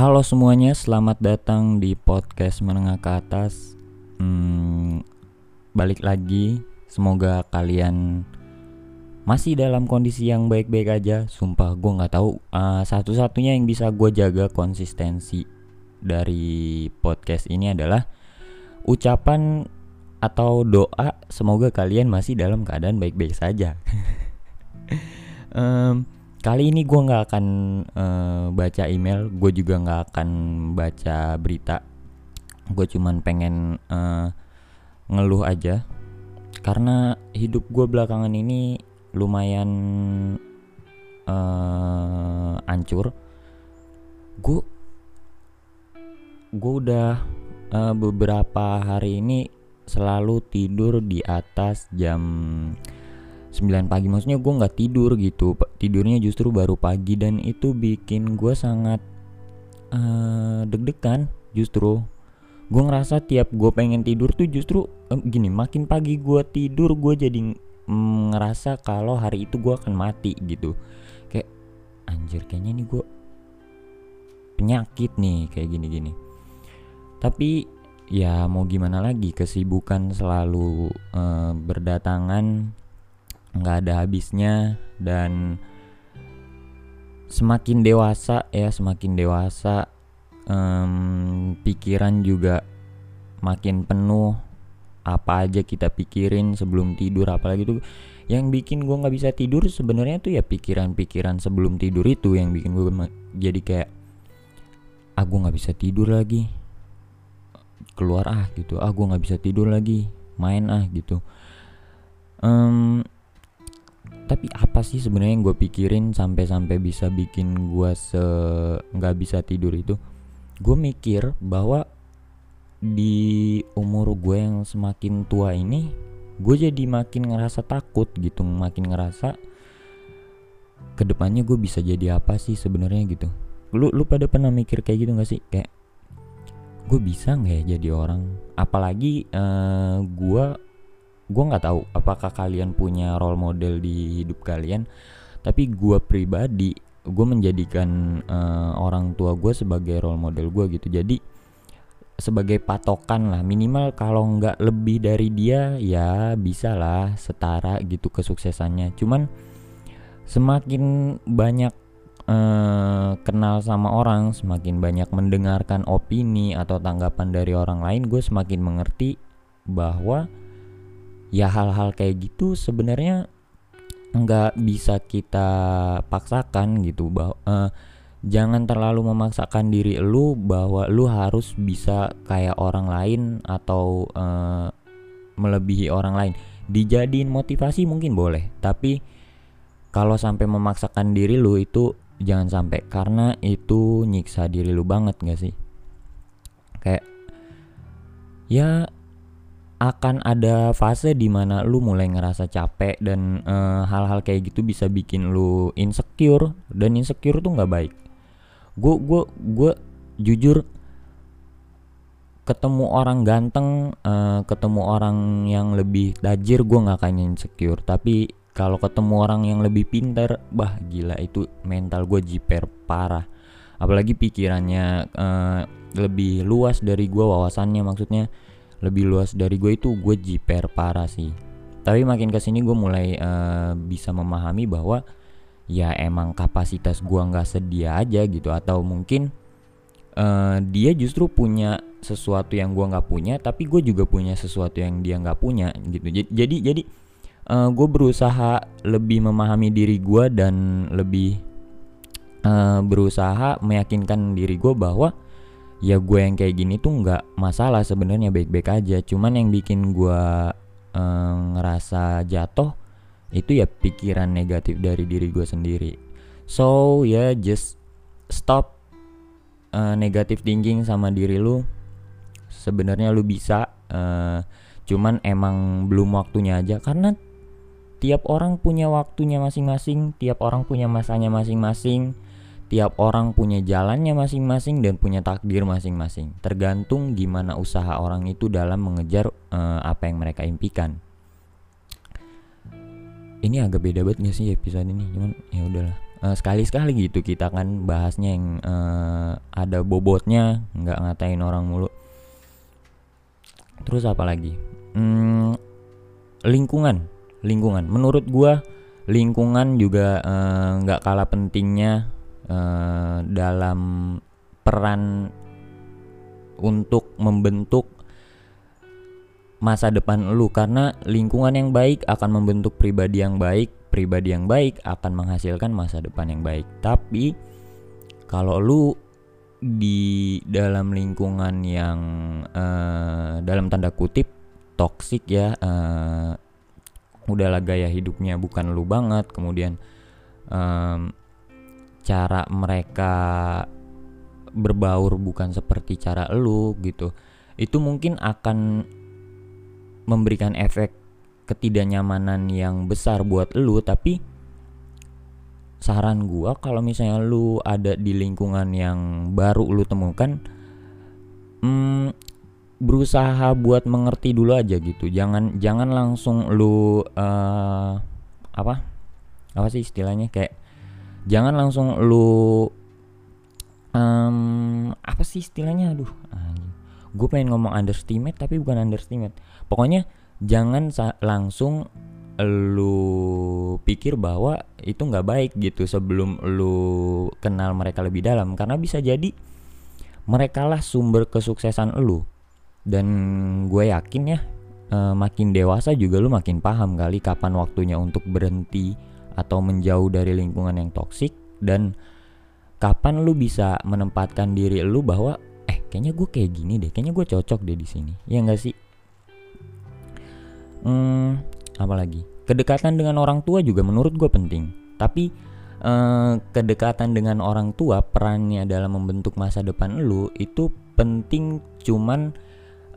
Halo semuanya, selamat datang di podcast menengah ke atas. Hmm, balik lagi, semoga kalian masih dalam kondisi yang baik-baik aja. Sumpah gue nggak tahu uh, satu-satunya yang bisa gue jaga konsistensi dari podcast ini adalah ucapan atau doa. Semoga kalian masih dalam keadaan baik-baik saja. um, Kali ini gue nggak akan uh, baca email, gue juga nggak akan baca berita. Gue cuman pengen uh, ngeluh aja, karena hidup gue belakangan ini lumayan uh, ancur. Gue gue udah uh, beberapa hari ini selalu tidur di atas jam 9 pagi. Maksudnya gue nggak tidur gitu. Tidurnya justru baru pagi dan itu bikin gue sangat uh, deg-degan justru. Gue ngerasa tiap gue pengen tidur tuh justru uh, gini makin pagi gue tidur gue jadi mm, ngerasa kalau hari itu gue akan mati gitu. Kayak anjir kayaknya nih gue penyakit nih kayak gini-gini. Tapi ya mau gimana lagi kesibukan selalu uh, berdatangan nggak ada habisnya dan semakin dewasa ya semakin dewasa um, pikiran juga makin penuh. Apa aja kita pikirin sebelum tidur apalagi tuh yang bikin gue nggak bisa tidur sebenarnya tuh ya pikiran-pikiran sebelum tidur itu yang bikin gue jadi kayak ah nggak bisa tidur lagi. Keluar ah gitu ah nggak bisa tidur lagi. Main ah gitu. Um, tapi apa sih sebenarnya yang gue pikirin sampai-sampai bisa bikin gue se nggak bisa tidur itu? Gue mikir bahwa di umur gue yang semakin tua ini gue jadi makin ngerasa takut gitu makin ngerasa ke depannya gue bisa jadi apa sih sebenarnya gitu. Lu lu pada pernah mikir kayak gitu gak sih? Kayak gue bisa nggak ya jadi orang? Apalagi uh, gue gue nggak tahu apakah kalian punya role model di hidup kalian tapi gue pribadi gue menjadikan uh, orang tua gue sebagai role model gue gitu. Jadi sebagai patokan lah minimal kalau nggak lebih dari dia ya bisa lah setara gitu kesuksesannya. Cuman semakin banyak uh, kenal sama orang semakin banyak mendengarkan opini atau tanggapan dari orang lain gue semakin mengerti bahwa ya hal-hal kayak gitu sebenarnya nggak bisa kita paksakan gitu bahwa uh, jangan terlalu memaksakan diri lu bahwa lu harus bisa kayak orang lain atau uh, melebihi orang lain. Dijadiin motivasi mungkin boleh tapi kalau sampai memaksakan diri lu itu jangan sampai karena itu nyiksa diri lu banget gak sih? Kayak ya akan ada fase di mana lu mulai ngerasa capek dan uh, hal-hal kayak gitu bisa bikin lu insecure dan insecure tuh nggak baik. Gue gue gue jujur ketemu orang ganteng, uh, ketemu orang yang lebih tajir gue nggak akan insecure. Tapi kalau ketemu orang yang lebih pintar, bah gila itu mental gue jiper parah. Apalagi pikirannya uh, lebih luas dari gue wawasannya maksudnya lebih luas dari gue itu gue jiper parah sih. Tapi makin ke sini gue mulai uh, bisa memahami bahwa ya emang kapasitas gue nggak sedia aja gitu. Atau mungkin uh, dia justru punya sesuatu yang gue nggak punya tapi gue juga punya sesuatu yang dia nggak punya gitu. Jadi jadi uh, gue berusaha lebih memahami diri gue dan lebih uh, berusaha meyakinkan diri gue bahwa ya gue yang kayak gini tuh nggak masalah sebenarnya baik-baik aja. Cuman yang bikin gue uh, ngerasa jatuh itu ya pikiran negatif dari diri gue sendiri. So ya yeah, just stop uh, negative thinking sama diri lu. Sebenarnya lu bisa uh, cuman emang belum waktunya aja. Karena tiap orang punya waktunya masing-masing tiap orang punya masanya masing-masing Tiap orang punya jalannya masing-masing dan punya takdir masing-masing. Tergantung gimana usaha orang itu dalam mengejar uh, apa yang mereka impikan. Ini agak beda banget gak sih episode ini? Cuman ya udahlah. uh, sekali-sekali gitu kita kan bahasnya yang uh, ada bobotnya nggak ngatain orang mulu terus apa lagi hmm, lingkungan lingkungan menurut gua lingkungan juga nggak uh, kalah pentingnya uh, dalam peran untuk membentuk masa depan lu karena lingkungan yang baik akan membentuk pribadi yang baik pribadi yang baik akan menghasilkan masa depan yang baik. Tapi kalau lu di dalam lingkungan yang uh, dalam tanda kutip toksik ya, uh, udahlah gaya hidupnya bukan lu banget, kemudian um, cara mereka berbaur bukan seperti cara lu gitu. Itu mungkin akan memberikan efek ketidaknyamanan yang besar buat lu tapi saran gua kalau misalnya lu ada di lingkungan yang baru lu temukan hmm, berusaha buat mengerti dulu aja gitu. Jangan jangan langsung lu uh, apa? Apa sih istilahnya? Kayak jangan langsung lu um, apa sih istilahnya? Aduh gue pengen ngomong underestimate tapi bukan underestimate. Pokoknya jangan langsung lu pikir bahwa itu nggak baik gitu sebelum lu kenal mereka lebih dalam. Karena bisa jadi mereka lah sumber kesuksesan lu. Dan gue yakin ya uh, makin dewasa juga lu makin paham kali kapan waktunya untuk berhenti atau menjauh dari lingkungan yang toksik dan kapan lu bisa menempatkan diri lu bahwa eh kayaknya gue kayak gini deh kayaknya gue cocok deh di sini. Ya enggak sih? Hmm, apa lagi kedekatan dengan orang tua juga menurut gue penting. Tapi eh, kedekatan dengan orang tua perannya dalam membentuk masa depan lu itu penting cuman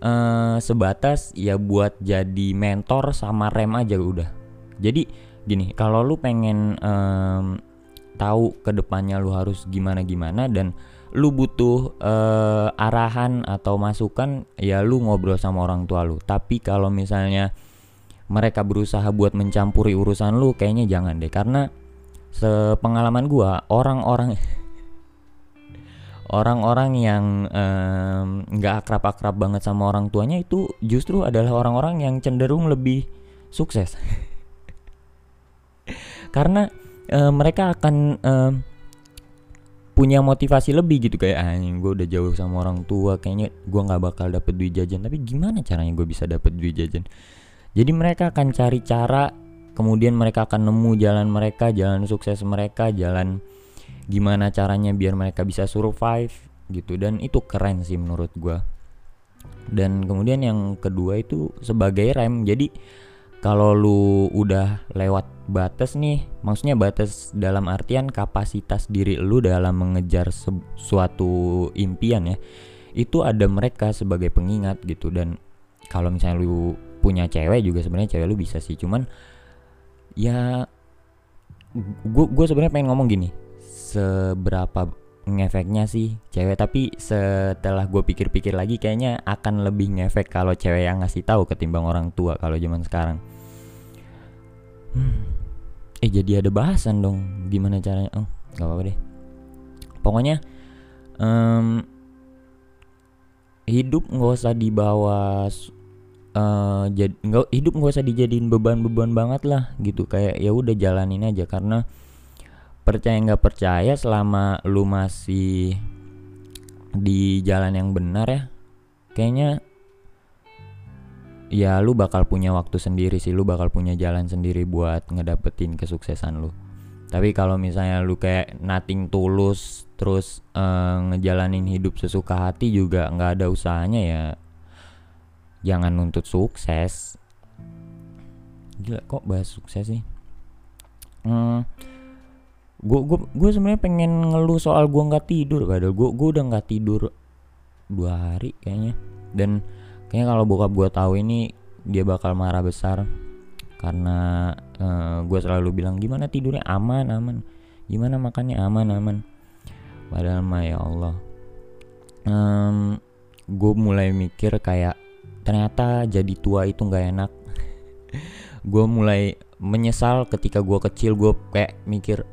eh, sebatas ya buat jadi mentor sama rem aja udah. Jadi gini kalau lu pengen eh, tahu ke depannya lu harus gimana gimana dan lu butuh uh, arahan atau masukan ya lu ngobrol sama orang tua lu. Tapi kalau misalnya mereka berusaha buat mencampuri urusan lu kayaknya jangan deh. Karena sepengalaman gua orang-orang orang-orang yang nggak um, akrab-akrab banget sama orang tuanya itu justru adalah orang-orang yang cenderung lebih sukses karena um, mereka akan um, punya motivasi lebih gitu kayak ah gue udah jauh sama orang tua kayaknya gue nggak bakal dapet duit jajan tapi gimana caranya gue bisa dapet duit jajan jadi mereka akan cari cara, kemudian mereka akan nemu jalan mereka, jalan sukses mereka, jalan gimana caranya biar mereka bisa survive gitu dan itu keren sih menurut gue. Dan kemudian yang kedua itu sebagai rem. Jadi kalau lu udah lewat batas nih, maksudnya batas dalam artian kapasitas diri lu dalam mengejar suatu impian ya. Itu ada mereka sebagai pengingat gitu. Dan kalau misalnya lu punya cewek juga sebenarnya cewek lu bisa sih. Cuman ya gue sebenarnya pengen ngomong gini. Seberapa ngefeknya sih cewek? Tapi setelah gue pikir-pikir lagi kayaknya akan lebih ngefek kalau cewek yang ngasih tahu ketimbang orang tua kalau zaman sekarang hmm. eh jadi ada bahasan dong. Gimana caranya? Oh nggak apa-apa deh. Pokoknya um, hidup nggak usah dibawa uh, jad, nggak hidup nggak usah dijadiin beban-beban banget lah gitu. Kayak ya udah jalanin aja. Karena percaya nggak percaya selama lu masih di jalan yang benar ya kayaknya ya lu bakal punya waktu sendiri sih. Lu bakal punya jalan sendiri buat ngedapetin kesuksesan lu. Tapi kalau misalnya lu kayak nating tulus terus uh, ngejalanin hidup sesuka hati juga nggak ada usahanya ya jangan nuntut sukses. Gila kok bahas sukses sih? Hmm, gue gue gue sebenarnya pengen ngeluh soal gue nggak tidur padahal gue gue udah nggak tidur dua hari kayaknya. Dan kayaknya kalau bokap gue tahu ini dia bakal marah besar. Karena uh, eh, gue selalu bilang gimana tidurnya? Aman aman. Gimana makannya? Aman aman. Padahal mah ya Allah. Um, gue mulai mikir kayak ternyata jadi tua itu nggak enak. Gue mulai menyesal ketika gue kecil gue kayak mikir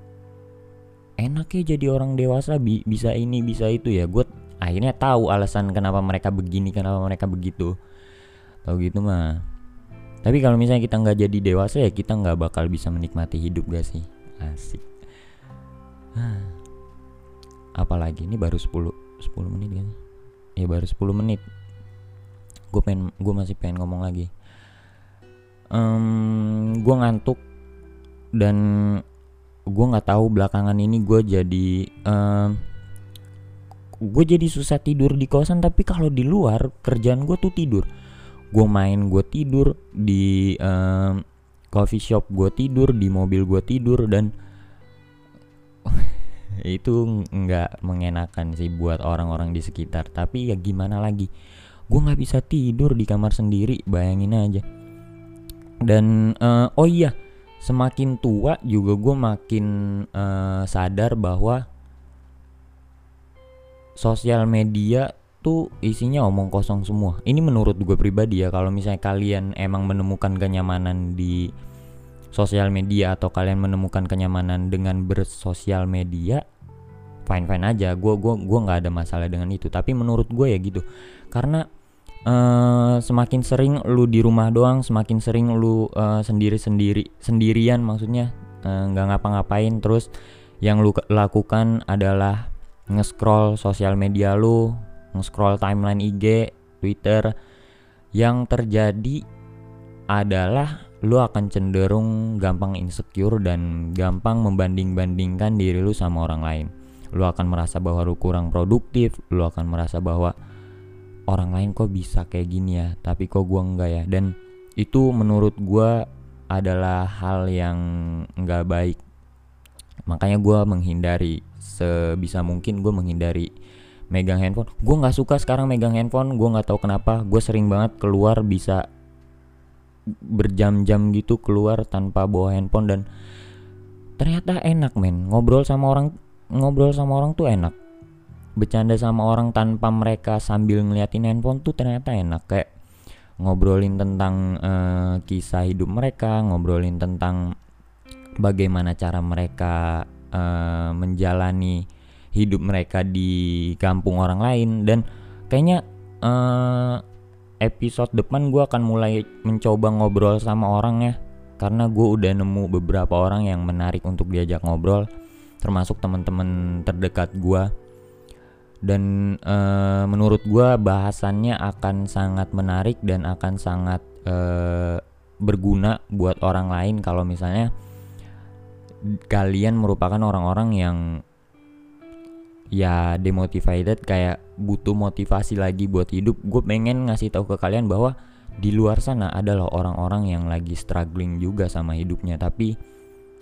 enak ya jadi orang dewasa bi bisa ini bisa itu ya. Gue akhirnya tahu alasan kenapa mereka begini kenapa mereka begitu. Tahu gitu mah. Tapi kalau misalnya kita nggak jadi dewasa ya kita nggak bakal bisa menikmati hidup gak sih? Asik. Apalagi? Ini baru 10 10 menit kan? Ya baru 10 menit. Gue pengen gue masih pengen ngomong lagi. Um, gue ngantuk dan gue nggak tahu belakangan ini gue jadi um, gue jadi susah tidur di kosan tapi kalau di luar kerjaan gue tuh tidur. Gue main gue tidur di um, coffee shop gue tidur di mobil gue tidur dan itu nggak mengenakan sih buat orang-orang di sekitar. Tapi ya gimana lagi? Gue nggak bisa tidur di kamar sendiri bayangin aja. Dan uh, oh iya semakin tua juga gue makin uh, sadar bahwa sosial media tuh isinya omong kosong semua. Ini menurut gue pribadi ya kalau misalnya kalian emang menemukan kenyamanan di sosial media atau kalian menemukan kenyamanan dengan bersosial media fine fine aja. Gue gua gua nggak ada masalah dengan itu. Tapi menurut gue ya gitu. Karena uh, semakin sering lu di rumah doang semakin sering lu uh, sendiri sendiri sendirian maksudnya nggak uh, ngapa-ngapain terus yang lu lakukan adalah nge-scroll sosial media lu, nge-scroll timeline IG, Twitter, yang terjadi adalah lu akan cenderung gampang insecure dan gampang membanding-bandingkan diri lu sama orang lain. Lu akan merasa bahwa lu kurang produktif, lu akan merasa bahwa orang lain kok bisa kayak gini ya, tapi kok gua enggak ya. Dan itu menurut gua adalah hal yang enggak baik. Makanya gua menghindari sebisa mungkin gue menghindari megang handphone. Gue nggak suka sekarang megang handphone gue nggak tahu kenapa. Gue sering banget keluar bisa berjam-jam gitu keluar tanpa bawa handphone dan ternyata enak men. Ngobrol sama orang ngobrol sama orang tuh enak. Bercanda sama orang tanpa mereka sambil ngeliatin handphone tuh ternyata enak. Kayak ngobrolin tentang uh, kisah hidup mereka ngobrolin tentang bagaimana cara mereka uh, menjalani hidup mereka di kampung orang lain. Dan kayaknya uh, episode depan gue akan mulai mencoba ngobrol sama orang ya. Karena gue udah nemu beberapa orang yang menarik untuk diajak ngobrol termasuk teman-teman terdekat gue dan uh, menurut gue bahasannya akan sangat menarik dan akan sangat uh, berguna buat orang lain kalau misalnya kalian merupakan orang-orang yang ya demotivated kayak butuh motivasi lagi buat hidup. Gue pengen ngasih tahu ke kalian bahwa di luar sana adalah orang-orang yang lagi struggling juga sama hidupnya tapi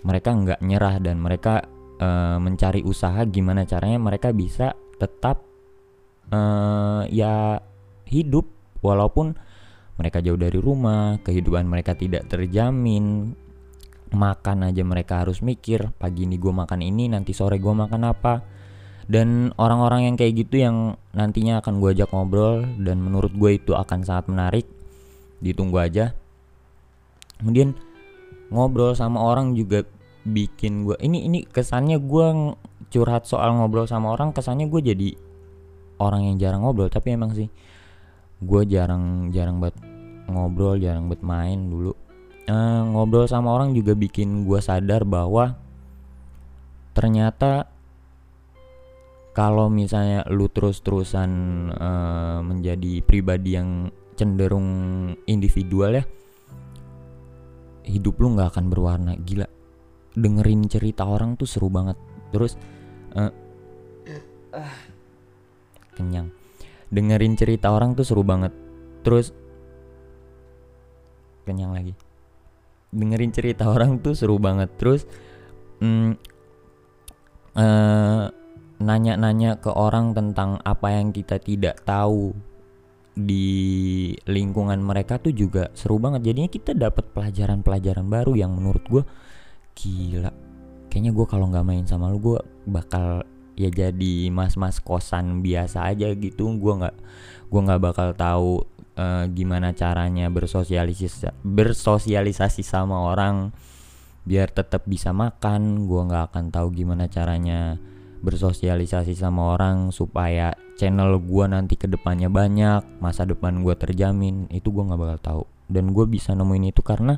mereka nggak nyerah dan mereka uh, mencari usaha gimana caranya mereka bisa tetap uh, ya hidup. Walaupun mereka jauh dari rumah kehidupan mereka tidak terjamin makan aja mereka harus mikir pagi ini gue makan ini nanti sore gue makan apa. Dan orang-orang yang kayak gitu yang nantinya akan gue ajak ngobrol dan menurut gue itu akan sangat menarik ditunggu aja. Kemudian ngobrol sama orang juga bikin gue ini ini kesannya gue curhat soal ngobrol sama orang kesannya gue jadi orang yang jarang ngobrol. Tapi emang sih gue jarang jarang buat ngobrol jarang buat main dulu uh, ngobrol sama orang juga bikin gue sadar bahwa ternyata kalau misalnya lu terus-terusan uh, menjadi pribadi yang cenderung individual ya hidup lu nggak akan berwarna. Gila dengerin cerita orang tuh seru banget. Terus uh, kenyang. Dengerin cerita orang tuh seru banget. Terus kenyang lagi dengerin cerita orang tuh seru banget. Terus mm, uh, nanya-nanya ke orang tentang apa yang kita tidak tahu di lingkungan mereka tuh juga seru banget. Jadinya kita dapat pelajaran-pelajaran baru yang menurut gue gila. Kayaknya gue kalau nggak main sama lu gue bakal ya jadi mas-mas kosan biasa aja gitu. Gue nggak gue nggak bakal tahu uh, gimana caranya bersosialisasi bersosialisasi sama orang biar tetap bisa makan. Gue nggak akan tahu gimana caranya bersosialisasi sama orang supaya channel gue nanti ke depannya banyak masa depan gue terjamin. Itu gue nggak bakal tahu. Dan gue bisa nemuin itu karena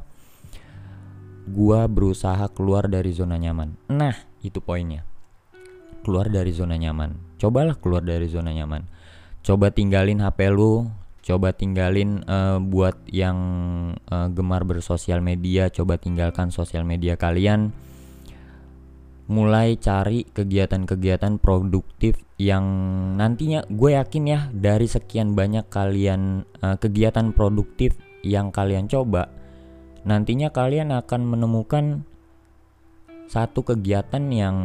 gue berusaha keluar dari zona nyaman. Nah itu poinnya. Keluar dari zona nyaman. Cobalah keluar dari zona nyaman. Coba tinggalin HP lu coba tinggalin uh, buat yang uh, gemar bersosial media coba tinggalkan sosial media kalian. Mulai cari kegiatan-kegiatan produktif yang nantinya gue yakin ya dari sekian banyak kalian uh, kegiatan produktif yang kalian coba nantinya kalian akan menemukan satu kegiatan yang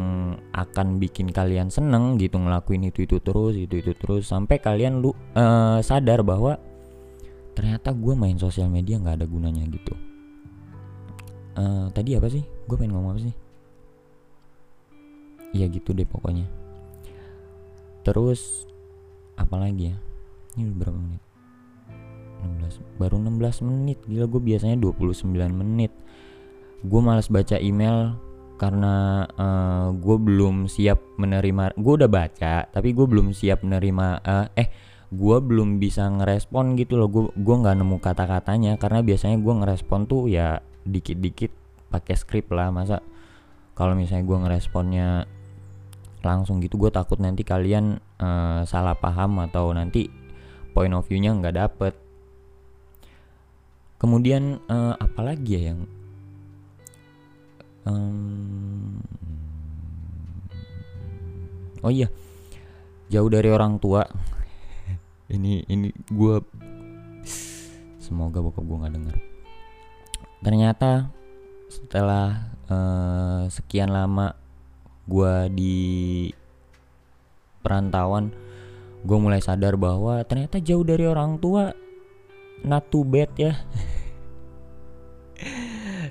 akan bikin kalian seneng gitu ngelakuin itu itu terus itu itu terus sampai kalian lu uh, sadar bahwa ternyata gue main sosial media nggak ada gunanya gitu. Uh, tadi apa sih? Gue pengen ngomong apa sih? Iya gitu deh pokoknya. Terus apa lagi ya? Ini berapa menit? 16 baru 16 menit. Gila gue biasanya 29 menit. Gue malas baca email karena uh, eh, gue belum siap menerima gue udah baca tapi gue belum siap menerima uh, eh gue belum bisa ngerespon gitu loh. Gue gue nggak nemu kata-katanya. Karena biasanya gue ngerespon tuh ya dikit-dikit pakai skrip lah. Masa kalau misalnya gue ngeresponnya langsung gitu gue takut nanti kalian uh, salah paham atau nanti point of view-nya nggak dapet. Kemudian uh, apa lagi ya yang um, oh iya. Jauh dari orang tua. Ini ini gue semoga bokap gue nggak denger. Ternyata setelah uh, sekian lama gue di perantauan gue mulai sadar bahwa ternyata jauh dari orang tua not too bad ya.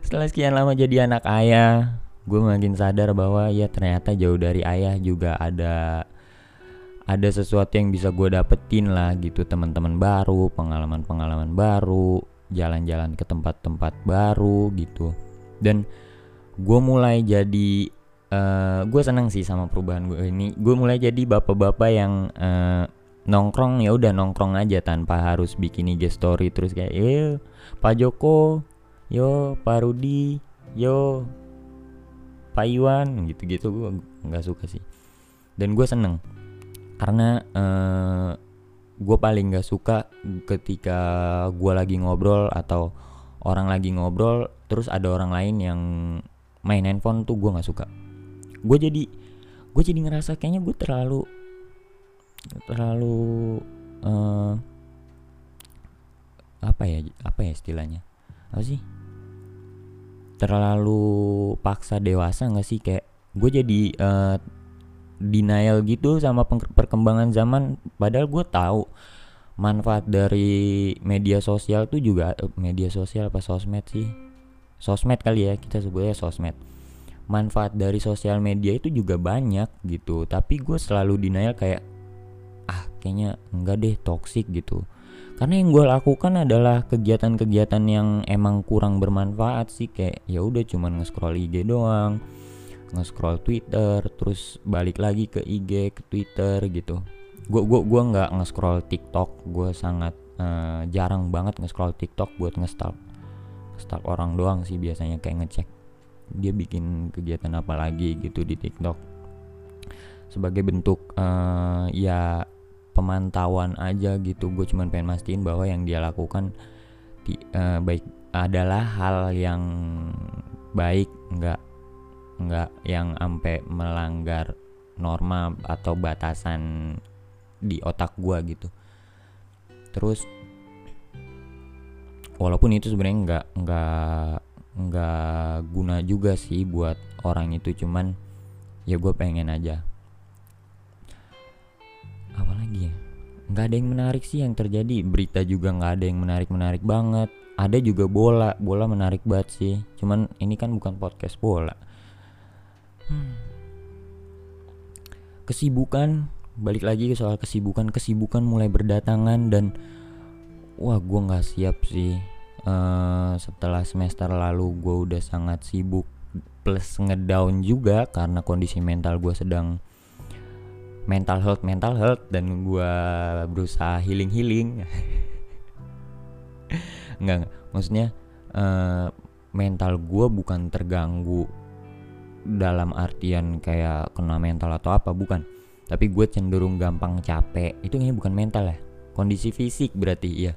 Setelah sekian lama jadi anak ayah gue makin sadar bahwa ya ternyata jauh dari ayah juga ada ada sesuatu yang bisa gue dapetin lah gitu. Teman-teman baru pengalaman-pengalaman baru jalan-jalan ke tempat-tempat baru gitu. Dan gue mulai jadi uh, gue seneng sih sama perubahan gue ini. Gue mulai jadi bapak-bapak yang uh, nongkrong ya udah nongkrong aja tanpa harus bikin IG story terus kayak eh Pak Joko yo Pak Rudi yo Pak Iwan gitu-gitu. Gue nggak suka sih. Dan gue seneng. Karena uh, eh, gue paling nggak suka ketika gue lagi ngobrol atau orang lagi ngobrol terus ada orang lain yang main handphone tuh gue nggak suka. Gue jadi gue jadi ngerasa kayaknya gue terlalu terlalu uh, apa ya apa ya istilahnya? Apa sih terlalu paksa dewasa nggak sih? Kayak gue jadi uh, denial gitu sama perkembangan zaman. Padahal gue tahu manfaat dari media sosial tuh juga uh, media sosial apa sosmed sih? Sosmed kali ya kita sebutnya sosmed. Manfaat dari sosial media itu juga banyak gitu. Tapi gue selalu denial kayak ah kayaknya enggak deh toxic gitu karena yang gue lakukan adalah kegiatan-kegiatan yang emang kurang bermanfaat sih kayak ya udah cuman nge-scroll IG doang nge-scroll Twitter terus balik lagi ke IG ke Twitter gitu. Gue gua gua nggak nge-scroll TikTok gue sangat uh, jarang banget nge-scroll TikTok buat nge-stalk stalk orang doang sih biasanya kayak ngecek dia bikin kegiatan apa lagi gitu di TikTok. Sebagai bentuk uh, ya pemantauan aja gitu. Gue cuman pengen mastiin bahwa yang dia lakukan di, uh, baik adalah hal yang baik nggak nggak yang sampai melanggar norma atau batasan di otak gue gitu. Terus walaupun itu sebenarnya nggak nggak nggak guna juga sih buat orang itu cuman ya gue pengen aja apalagi ya? Nggak ada yang menarik sih yang terjadi. Berita juga nggak ada yang menarik menarik banget. Ada juga bola. Bola menarik banget sih. Cuman ini kan bukan podcast bola. Hmm. kesibukan. Balik lagi ke soal kesibukan. Kesibukan mulai berdatangan dan wah gue nggak siap sih. Uh, setelah semester lalu gue udah sangat sibuk plus ngedown juga karena kondisi mental gue sedang mental health mental health dan gue berusaha healing healing nggak. Maksudnya uh, mental gue bukan terganggu dalam artian kayak kena mental atau apa bukan. Tapi gue cenderung gampang capek. Itu ini bukan mental ya? Kondisi fisik berarti ya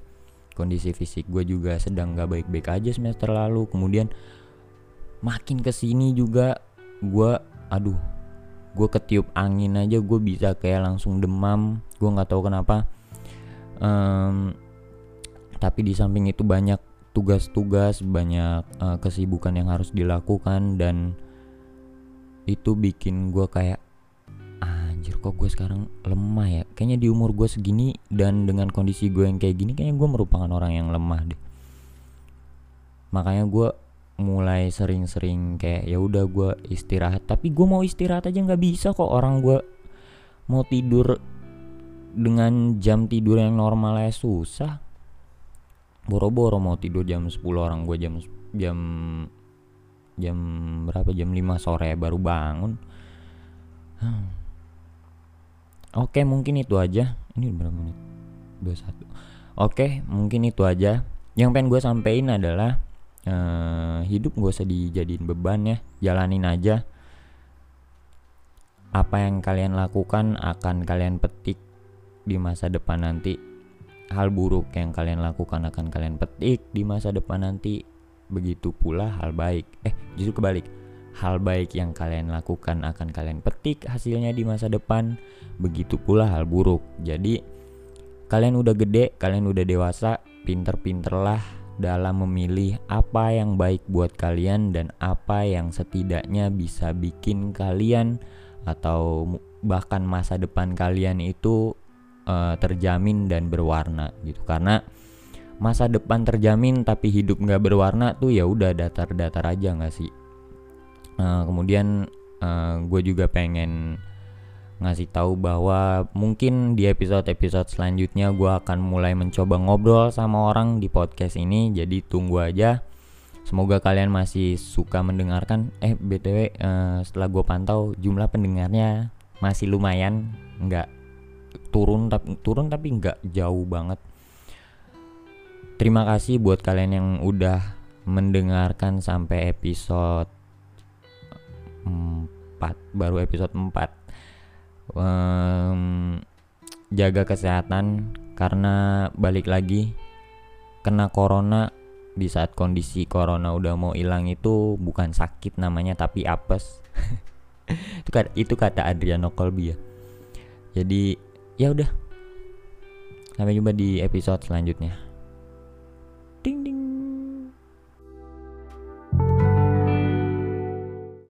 kondisi fisik gue juga sedang gak baik-baik aja semester lalu. Kemudian makin ke sini juga gue aduh gue ketiup angin aja gue bisa kayak langsung demam gue nggak tahu kenapa. Um, tapi di samping itu banyak tugas-tugas banyak uh, kesibukan yang harus dilakukan dan itu bikin gue kayak anjir kok gue sekarang lemah ya? Kayaknya di umur gue segini dan dengan kondisi gue yang kayak gini kayaknya gue merupakan orang yang lemah deh. Makanya gue mulai sering-sering kayak ya udah gue istirahat. Tapi gue mau istirahat aja nggak bisa kok orang gue mau tidur dengan jam tidur yang normal ya susah. Boro-boro mau tidur jam 10 orang gue jam jam jam berapa? Jam 5 sore baru bangun. Hmm. oke mungkin itu aja. Ini berapa menit? 21 oke mungkin itu aja. Yang pengen gue sampein adalah uh, hidup gak usah dijadiin beban ya jalanin aja. Apa yang kalian lakukan akan kalian petik di masa depan nanti. Hal buruk yang kalian lakukan akan kalian petik di masa depan nanti. Begitu pula hal baik. Eh justru kebalik. Hal baik yang kalian lakukan akan kalian petik hasilnya di masa depan. Begitu pula hal buruk. Jadi kalian udah gede kalian udah dewasa pinter-pinterlah dalam memilih apa yang baik buat kalian dan apa yang setidaknya bisa bikin kalian atau bahkan masa depan kalian itu uh, terjamin dan berwarna gitu. Karena masa depan terjamin tapi hidup nggak berwarna tuh ya udah datar-datar aja nggak sih? Uh, kemudian uh, gue juga pengen ngasih tahu bahwa mungkin di episode-episode selanjutnya gue akan mulai mencoba ngobrol sama orang di podcast ini. Jadi tunggu aja. Semoga kalian masih suka mendengarkan. Eh btw uh, setelah gue pantau jumlah pendengarnya masih lumayan. Nggak turun tapi turun tapi nggak jauh banget. Terima kasih buat kalian yang udah mendengarkan sampai episode 4 baru episode 4 um, jaga kesehatan karena balik lagi kena corona. Di saat kondisi corona udah mau hilang itu bukan sakit namanya tapi apes. Itu kata itu kata Adriano Colby ya. Jadi ya udah. Sampai jumpa di episode selanjutnya